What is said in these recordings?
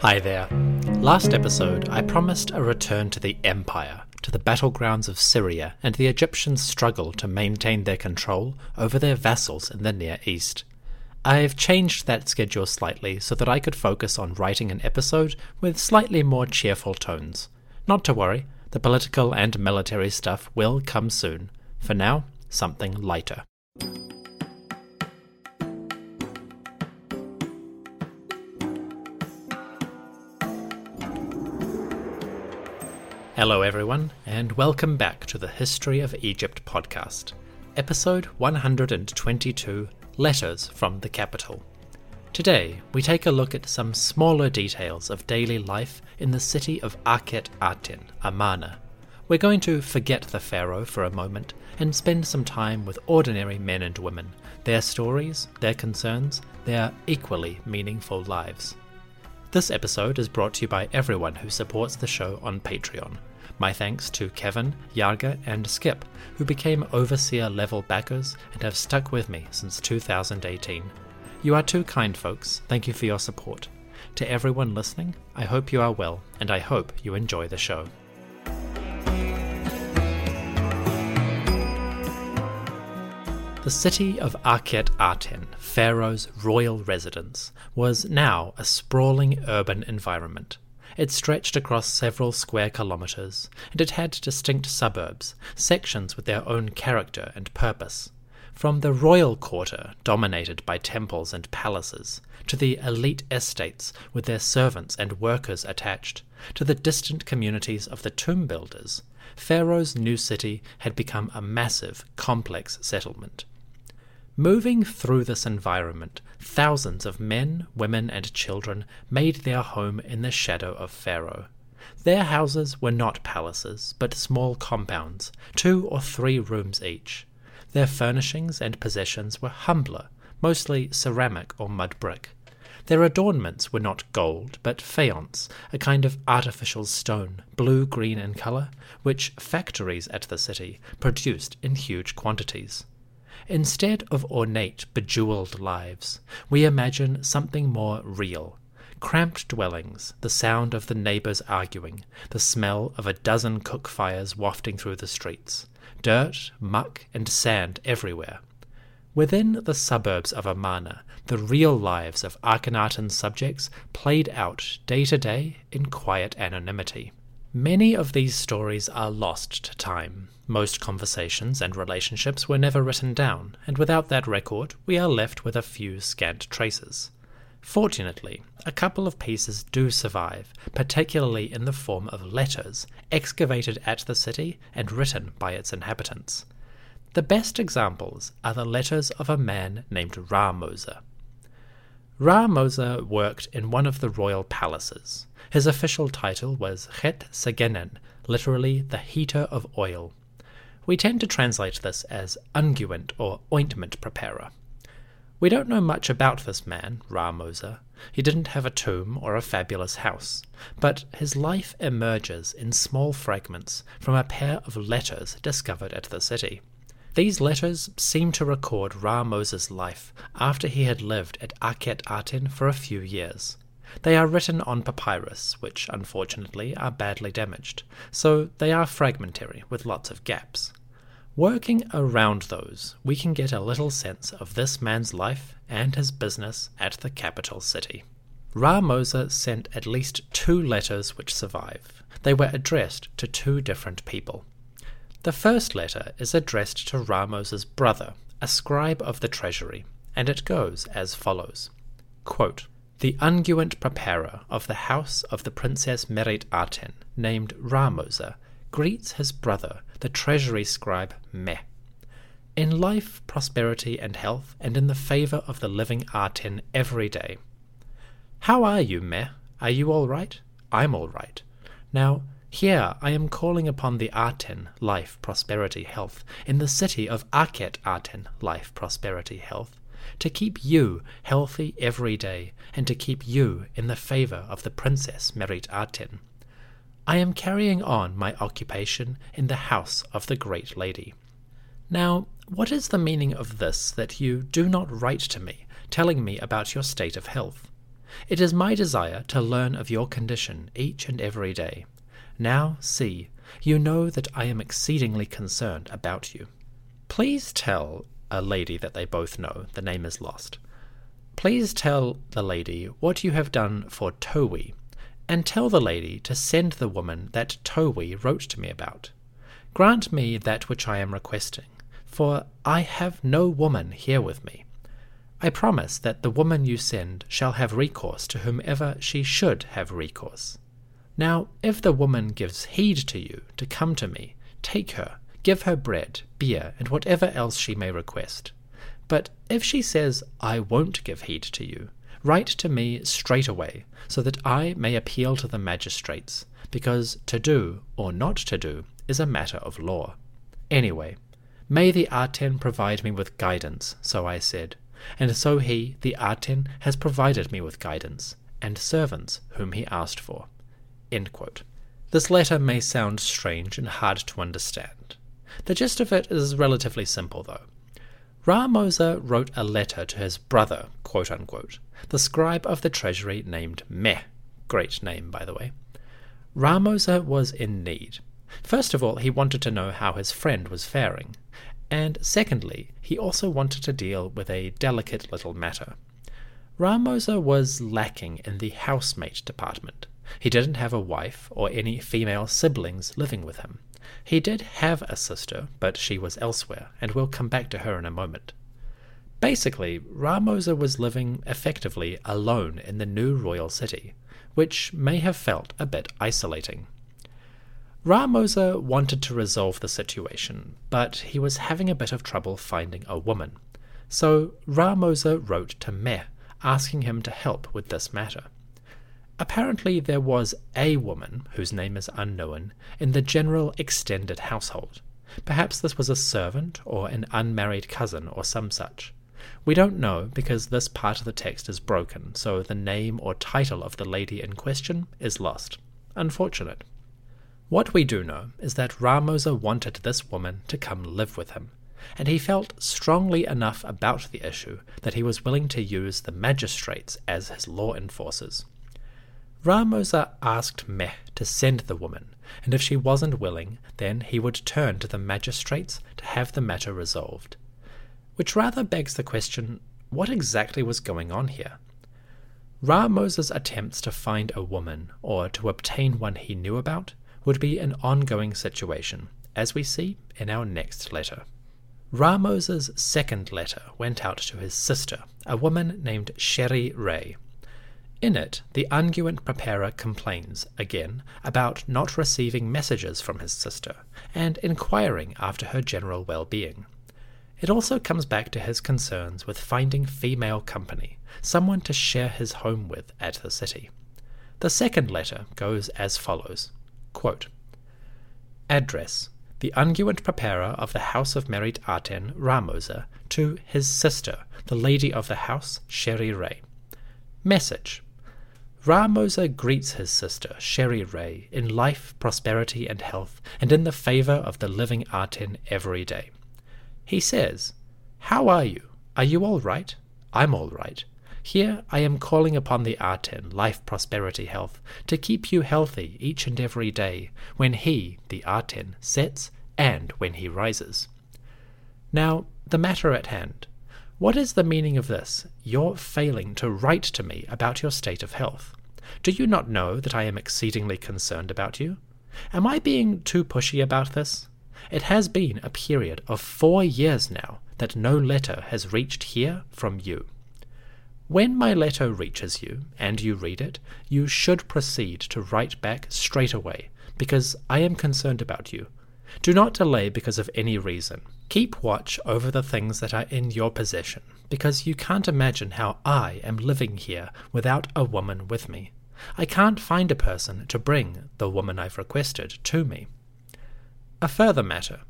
Hi there. Last episode, I promised a return to the Empire, to the battlegrounds of Syria, and the Egyptians' struggle to maintain their control over their vassals in the Near East. I've changed that schedule slightly so that I could focus on writing an episode with slightly more cheerful tones. Not to worry, the political and military stuff will come soon. For now, something lighter. Hello, everyone, and welcome back to the History of Egypt podcast, episode 122 Letters from the Capital. Today, we take a look at some smaller details of daily life in the city of Akhet Aten, Amarna. We're going to forget the pharaoh for a moment and spend some time with ordinary men and women, their stories, their concerns, their equally meaningful lives. This episode is brought to you by everyone who supports the show on Patreon. My thanks to Kevin, Yarga, and Skip, who became overseer level backers and have stuck with me since 2018. You are too kind, folks. Thank you for your support. To everyone listening, I hope you are well, and I hope you enjoy the show. The city of Akhet Aten, Pharaoh's royal residence, was now a sprawling urban environment. It stretched across several square kilometres, and it had distinct suburbs, sections with their own character and purpose. From the royal quarter, dominated by temples and palaces, to the elite estates with their servants and workers attached, to the distant communities of the tomb builders, Pharaoh's new city had become a massive, complex settlement. Moving through this environment, thousands of men, women, and children made their home in the shadow of Pharaoh. Their houses were not palaces, but small compounds, two or three rooms each. Their furnishings and possessions were humbler, mostly ceramic or mud brick. Their adornments were not gold, but faience, a kind of artificial stone, blue green in colour, which factories at the city produced in huge quantities. Instead of ornate, bejeweled lives, we imagine something more real. Cramped dwellings, the sound of the neighbors arguing, the smell of a dozen cook fires wafting through the streets, dirt, muck, and sand everywhere. Within the suburbs of Amarna, the real lives of Akhenaten's subjects played out day to day in quiet anonymity. Many of these stories are lost to time. Most conversations and relationships were never written down, and without that record, we are left with a few scant traces. Fortunately, a couple of pieces do survive, particularly in the form of letters excavated at the city and written by its inhabitants. The best examples are the letters of a man named Ra-Moza. Ra-Moza worked in one of the royal palaces. His official title was Het Segenen, literally the heater of oil. We tend to translate this as unguent or ointment preparer. We don't know much about this man, Ra-Moza. He didn't have a tomb or a fabulous house, but his life emerges in small fragments from a pair of letters discovered at the city. These letters seem to record Ra-Moza's life after he had lived at Akhet Aten for a few years. They are written on papyrus, which unfortunately are badly damaged, so they are fragmentary with lots of gaps. Working around those, we can get a little sense of this man's life and his business at the capital city. Ra-Moza sent at least two letters which survive. They were addressed to two different people. The first letter is addressed to Ra-Moza's brother, a scribe of the treasury, and it goes as follows Quote, The unguent preparer of the house of the Princess Merit Aten, named Ra-Moza, greets his brother, the treasury scribe Meh. in life, prosperity, and health, and in the favour of the living Aten every day. How are you, Meh? Are you all right? I'm all right. Now, here I am calling upon the Aten, life, prosperity, health, in the city of Akhet Aten, life, prosperity, health, to keep you healthy every day, and to keep you in the favour of the Princess Merit Aten. I am carrying on my occupation in the house of the Great Lady. Now, what is the meaning of this that you do not write to me, telling me about your state of health? It is my desire to learn of your condition each and every day. Now, see, you know that I am exceedingly concerned about you. Please tell a lady that they both know, the name is lost. Please tell the lady what you have done for Towi, and tell the lady to send the woman that Towi wrote to me about. Grant me that which I am requesting, for I have no woman here with me. I promise that the woman you send shall have recourse to whomever she should have recourse. Now, if the woman gives heed to you to come to me, take her, give her bread, beer, and whatever else she may request. But if she says, I won't give heed to you, write to me straight away, so that I may appeal to the magistrates, because to do or not to do is a matter of law. Anyway, May the Aten provide me with guidance, so I said, and so he, the Aten, has provided me with guidance, and servants whom he asked for. This letter may sound strange and hard to understand. The gist of it is relatively simple, though. Ra-Moza wrote a letter to his brother, quote unquote, the scribe of the treasury named Meh. Great name, by the way. Ra-Moza was in need. First of all, he wanted to know how his friend was faring, and secondly, he also wanted to deal with a delicate little matter. Ra-Moza was lacking in the housemate department. He didn't have a wife or any female siblings living with him. He did have a sister, but she was elsewhere, and we'll come back to her in a moment. Basically, Ra-Moza was living effectively alone in the new royal city, which may have felt a bit isolating. Ra-Moza wanted to resolve the situation, but he was having a bit of trouble finding a woman. So Ra-Moza wrote to Meh, asking him to help with this matter. Apparently, there was a woman, whose name is unknown, in the general extended household. Perhaps this was a servant or an unmarried cousin or some such. We don't know because this part of the text is broken, so the name or title of the lady in question is lost. Unfortunate. What we do know is that Ra-Moza wanted this woman to come live with him, and he felt strongly enough about the issue that he was willing to use the magistrates as his law enforcers. Ra-Moza asked Meh to send the woman, and if she wasn't willing, then he would turn to the magistrates to have the matter resolved. Which rather begs the question what exactly was going on here? Ra-Moza's attempts to find a woman, or to obtain one he knew about, would be an ongoing situation, as we see in our next letter. Ra-Moza's second letter went out to his sister, a woman named Sherry Ray. In it, the unguent preparer complains, again, about not receiving messages from his sister, and inquiring after her general well being. It also comes back to his concerns with finding female company, someone to share his home with at the city. The second letter goes as follows Quote, Address The unguent preparer of the house of Merit Aten, Ra-Moza, to his sister, the lady of the house, Sheri Ray. Message Ra-Moza greets his sister, Sheri Ray, in life, prosperity, and health, and in the favor of the living Aten every day. He says, How are you? Are you all right? I'm all right. Here I am calling upon the Aten, life, prosperity, health, to keep you healthy each and every day, when he, the Aten, sets and when he rises. Now, the matter at hand. What is the meaning of this? Your failing to write to me about your state of health. Do you not know that I am exceedingly concerned about you? Am I being too pushy about this? It has been a period of four years now that no letter has reached here from you. When my letter reaches you, and you read it, you should proceed to write back straight away, because I am concerned about you. Do not delay because of any reason. Keep watch over the things that are in your possession, because you can't imagine how I am living here without a woman with me. I can't find a person to bring the woman I've requested to me. A further matter.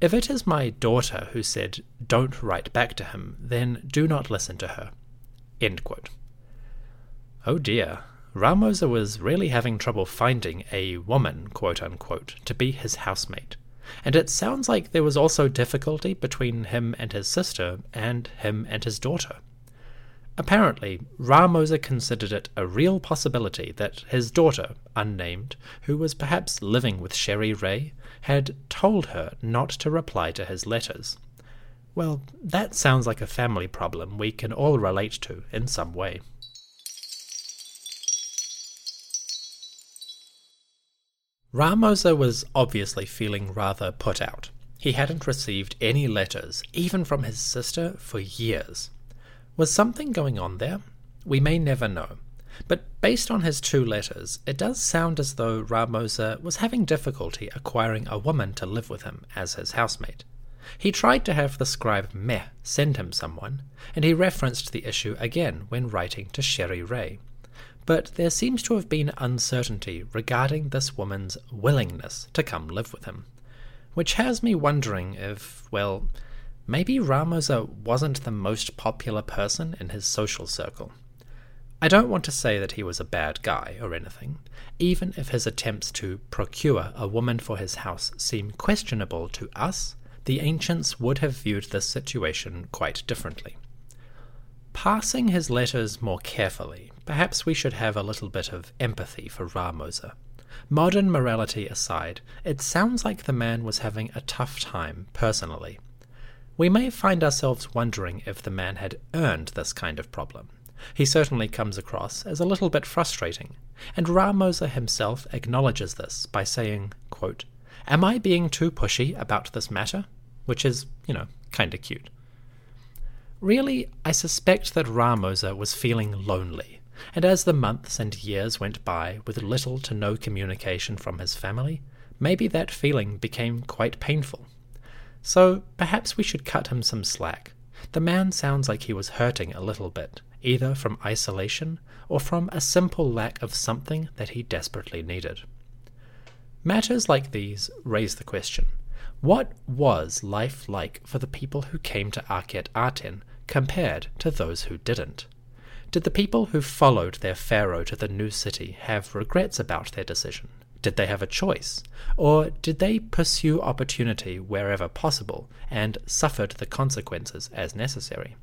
If it is my daughter who said, Don't write back to him, then do not listen to her. Oh dear, Ramosa was really having trouble finding a woman, quote unquote, to be his housemate. And it sounds like there was also difficulty between him and his sister, and him and his daughter. Apparently, Ramosa considered it a real possibility that his daughter, unnamed, who was perhaps living with Sherry Ray, had told her not to reply to his letters. Well, that sounds like a family problem we can all relate to in some way. Ramosa was obviously feeling rather put out. He hadn't received any letters, even from his sister, for years. Was something going on there? We may never know. But based on his two letters, it does sound as though Ramosa was having difficulty acquiring a woman to live with him as his housemate. He tried to have the scribe Meh send him someone, and he referenced the issue again when writing to Sherry Ray but there seems to have been uncertainty regarding this woman's willingness to come live with him. Which has me wondering if, well, maybe Ramosa wasn't the most popular person in his social circle. I don't want to say that he was a bad guy or anything, even if his attempts to procure a woman for his house seem questionable to us, the ancients would have viewed this situation quite differently. Passing his letters more carefully, perhaps we should have a little bit of empathy for Ramosa. Modern morality aside, it sounds like the man was having a tough time personally. We may find ourselves wondering if the man had earned this kind of problem. He certainly comes across as a little bit frustrating, and Ramosa himself acknowledges this by saying, quote, Am I being too pushy about this matter? Which is, you know, kinda cute. Really, I suspect that Ramosa was feeling lonely, and as the months and years went by with little to no communication from his family, maybe that feeling became quite painful. So perhaps we should cut him some slack. The man sounds like he was hurting a little bit, either from isolation or from a simple lack of something that he desperately needed. Matters like these raise the question what was life like for the people who came to Akhet Aten compared to those who didn't? Did the people who followed their pharaoh to the new city have regrets about their decision? Did they have a choice? Or did they pursue opportunity wherever possible and suffered the consequences as necessary?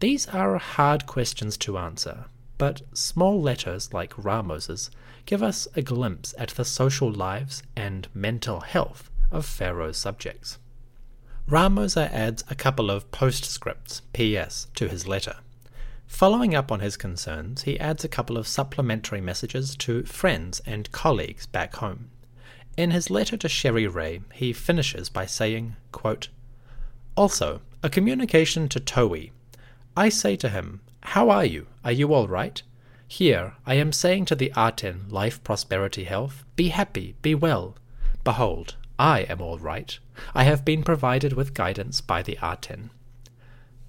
These are hard questions to answer, but small letters like Ramos's give us a glimpse at the social lives and mental health of Pharaoh's subjects. Ramosa adds a couple of postscripts, PS, to his letter. Following up on his concerns, he adds a couple of supplementary messages to friends and colleagues back home. In his letter to Sherry Ray, he finishes by saying, quote, Also, a communication to Towie. I say to him, How are you? Are you all right? Here, I am saying to the Aten Life, Prosperity, Health, Be happy, be well. Behold, I am all right. I have been provided with guidance by the Aten.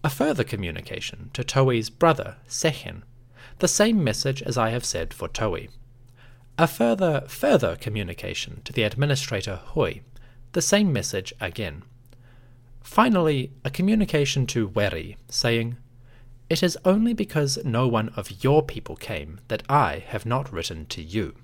A further communication to Towie's brother, Sechen. The same message as I have said for Towie. A further, further communication to the administrator Hui. The same message again. Finally, a communication to Weri, saying, It is only because no one of your people came that I have not written to you.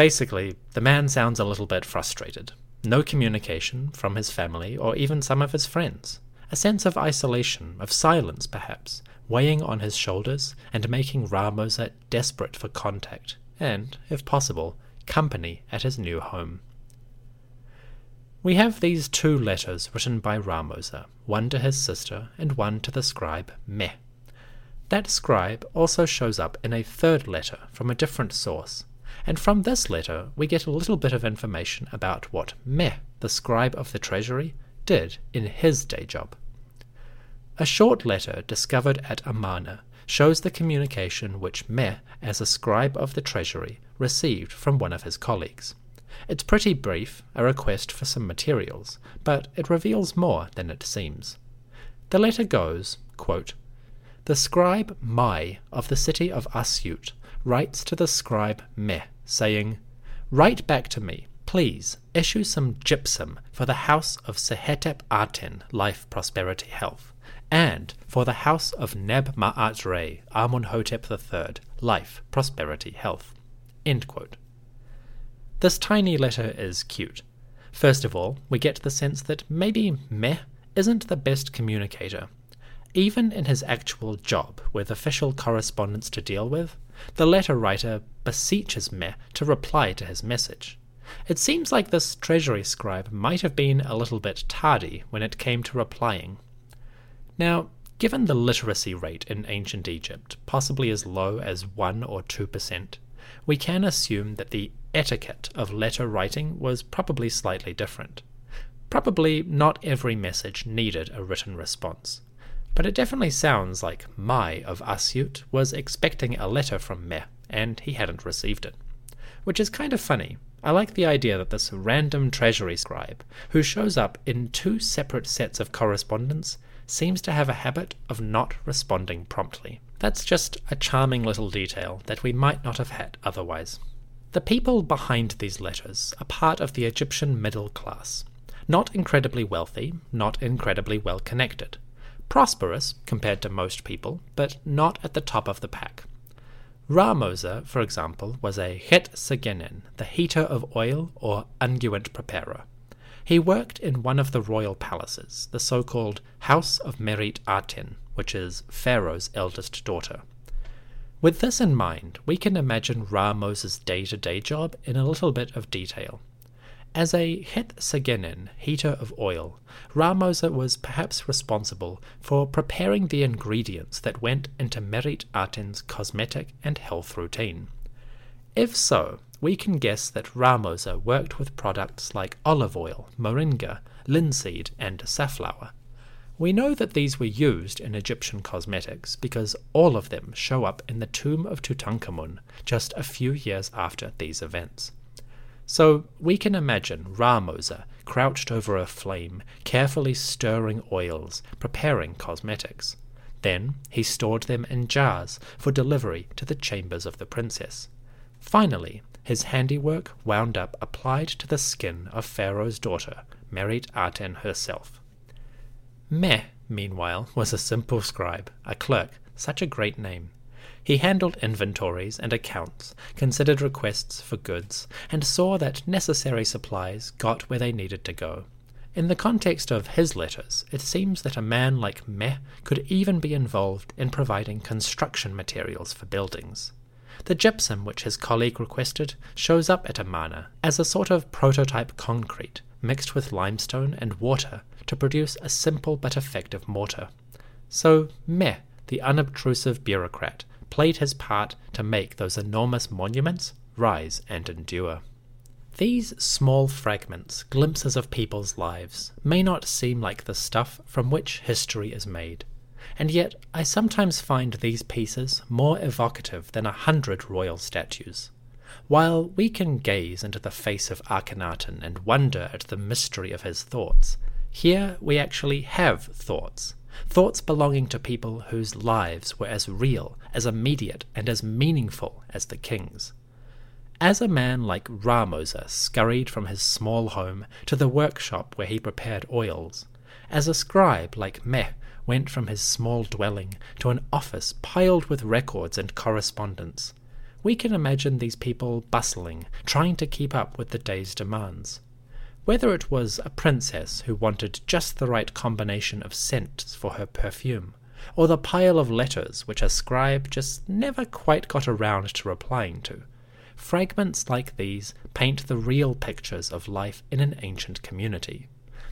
Basically, the man sounds a little bit frustrated. No communication from his family or even some of his friends. A sense of isolation, of silence perhaps, weighing on his shoulders and making Ramosa desperate for contact and, if possible, company at his new home. We have these two letters written by Ramosa, one to his sister and one to the scribe Meh. That scribe also shows up in a third letter from a different source, and from this letter we get a little bit of information about what Meh, the scribe of the treasury, did in his day job. A short letter discovered at Amarna shows the communication which Meh, as a scribe of the treasury, received from one of his colleagues. It's pretty brief, a request for some materials, but it reveals more than it seems. The letter goes, quote, The scribe Mai of the city of Asyut writes to the scribe Meh, saying, Write back to me, please issue some gypsum for the house of Sehetep Aten, Life, Prosperity, Health, and for the house of Neb Ma'at Re, Amunhotep III, Life, Prosperity, Health. This tiny letter is cute. First of all, we get the sense that maybe Meh isn't the best communicator. Even in his actual job, with official correspondence to deal with, the letter writer beseeches Meh to reply to his message. It seems like this treasury scribe might have been a little bit tardy when it came to replying. Now, given the literacy rate in ancient Egypt, possibly as low as 1 or 2%, we can assume that the etiquette of letter writing was probably slightly different. Probably not every message needed a written response. But it definitely sounds like Mai of Asyut was expecting a letter from Meh, and he hadn't received it. Which is kind of funny. I like the idea that this random treasury scribe, who shows up in two separate sets of correspondence, seems to have a habit of not responding promptly. That's just a charming little detail that we might not have had otherwise. The people behind these letters are part of the Egyptian middle class. Not incredibly wealthy, not incredibly well connected. Prosperous compared to most people, but not at the top of the pack. Ramosa, for example, was a het segenen, the heater of oil or unguent preparer. He worked in one of the royal palaces, the so called House of Merit Aten, which is Pharaoh's eldest daughter. With this in mind, we can imagine Ramos's day to day job in a little bit of detail. As a het segenen, heater of oil, Ramosa was perhaps responsible for preparing the ingredients that went into Merit Aten's cosmetic and health routine. If so, we can guess that Ramosa worked with products like olive oil, moringa, linseed, and safflower, we know that these were used in Egyptian cosmetics because all of them show up in the tomb of Tutankhamun just a few years after these events. So we can imagine Ramosa crouched over a flame, carefully stirring oils, preparing cosmetics. Then he stored them in jars for delivery to the chambers of the princess. Finally, his handiwork wound up applied to the skin of Pharaoh's daughter, Merit Aten herself. Meh, meanwhile, was a simple scribe, a clerk, such a great name. He handled inventories and accounts, considered requests for goods, and saw that necessary supplies got where they needed to go. In the context of his letters, it seems that a man like Meh could even be involved in providing construction materials for buildings. The gypsum which his colleague requested shows up at Amarna as a sort of prototype concrete mixed with limestone and water to produce a simple but effective mortar. So Meh, the unobtrusive bureaucrat, played his part to make those enormous monuments rise and endure. These small fragments, glimpses of people's lives, may not seem like the stuff from which history is made, and yet I sometimes find these pieces more evocative than a hundred royal statues. While we can gaze into the face of Akhenaten and wonder at the mystery of his thoughts, here we actually have thoughts. Thoughts belonging to people whose lives were as real, as immediate, and as meaningful as the king's. As a man like Ramosa scurried from his small home to the workshop where he prepared oils, as a scribe like Meh went from his small dwelling to an office piled with records and correspondence, we can imagine these people bustling, trying to keep up with the day's demands. Whether it was a princess who wanted just the right combination of scents for her perfume, or the pile of letters which a scribe just never quite got around to replying to, fragments like these paint the real pictures of life in an ancient community.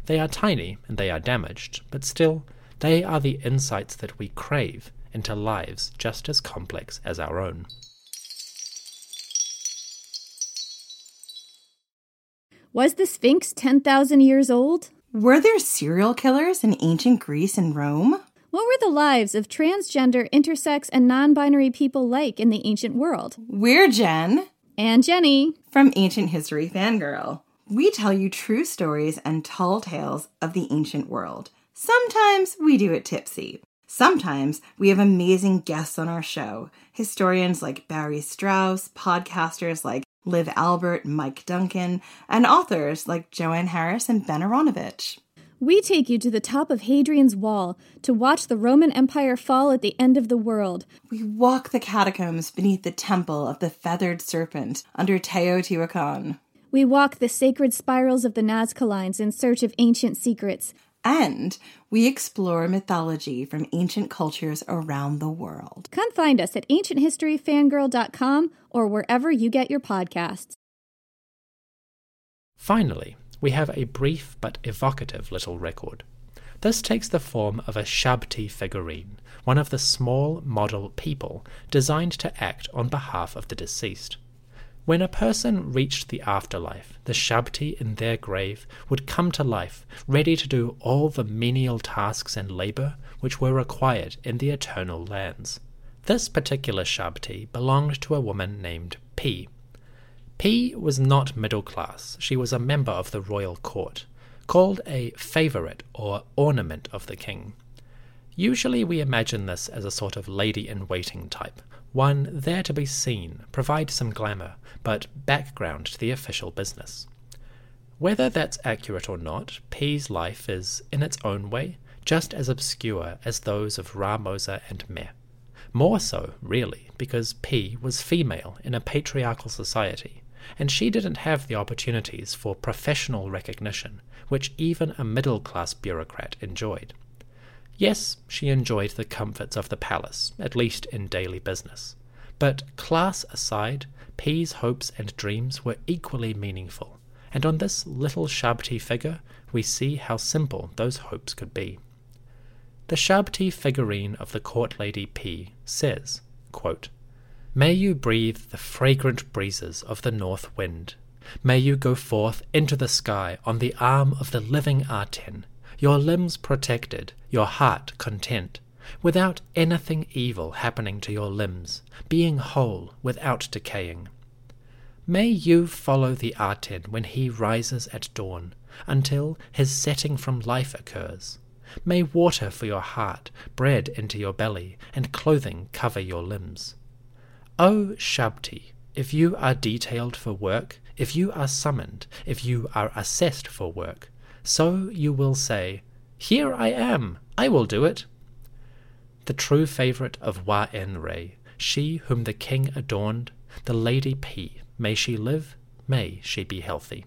They are tiny and they are damaged, but still, they are the insights that we crave into lives just as complex as our own. Was the Sphinx 10,000 years old? Were there serial killers in ancient Greece and Rome? What were the lives of transgender, intersex, and non binary people like in the ancient world? We're Jen And Jenny. From Ancient History Fangirl. We tell you true stories and tall tales of the ancient world. Sometimes we do it tipsy. Sometimes we have amazing guests on our show historians like Barry Strauss, podcasters like Liv Albert, Mike Duncan, and authors like Joanne Harris and Ben Aaronovitch. We take you to the top of Hadrian's Wall to watch the Roman Empire fall at the end of the world. We walk the catacombs beneath the temple of the feathered serpent under Teotihuacan. We walk the sacred spirals of the Nazca Lines in search of ancient secrets. And we explore mythology from ancient cultures around the world. Come find us at ancienthistoryfangirl.com or wherever you get your podcasts. Finally, we have a brief but evocative little record. This takes the form of a Shabti figurine, one of the small model people designed to act on behalf of the deceased. When a person reached the afterlife, the Shabti in their grave would come to life, ready to do all the menial tasks and labor which were required in the eternal lands. This particular Shabti belonged to a woman named P. P was not middle class, she was a member of the royal court, called a favourite or ornament of the king. Usually we imagine this as a sort of lady in waiting type, one there to be seen, provide some glamour, but background to the official business. Whether that's accurate or not, P's life is, in its own way, just as obscure as those of Ramosa and Meh. More so, really, because P was female in a patriarchal society, and she didn't have the opportunities for professional recognition which even a middle class bureaucrat enjoyed. Yes, she enjoyed the comforts of the palace, at least in daily business. But class aside, P's hopes and dreams were equally meaningful, and on this little Shabti figure we see how simple those hopes could be. The Shabti figurine of the court lady P says, quote, May you breathe the fragrant breezes of the north wind. May you go forth into the sky on the arm of the living Aten, your limbs protected, your heart content, without anything evil happening to your limbs, being whole without decaying. May you follow the Aten when he rises at dawn, until his setting from life occurs. May water for your heart, bread into your belly, and clothing cover your limbs. O Shabti, if you are detailed for work, if you are summoned, if you are assessed for work, so you will say, Here I am, I will do it. The true favourite of Wa En Re, she whom the king adorned, the Lady P, may she live, may she be healthy.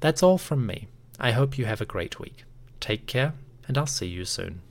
That's all from me. I hope you have a great week. Take care, and I'll see you soon.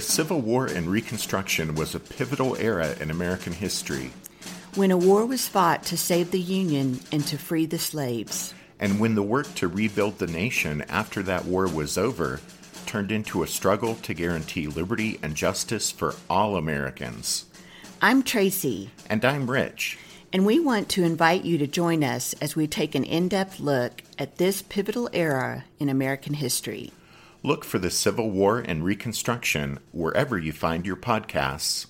The Civil War and Reconstruction was a pivotal era in American history. When a war was fought to save the Union and to free the slaves. And when the work to rebuild the nation after that war was over turned into a struggle to guarantee liberty and justice for all Americans. I'm Tracy. And I'm Rich. And we want to invite you to join us as we take an in depth look at this pivotal era in American history. Look for the Civil War and Reconstruction wherever you find your podcasts.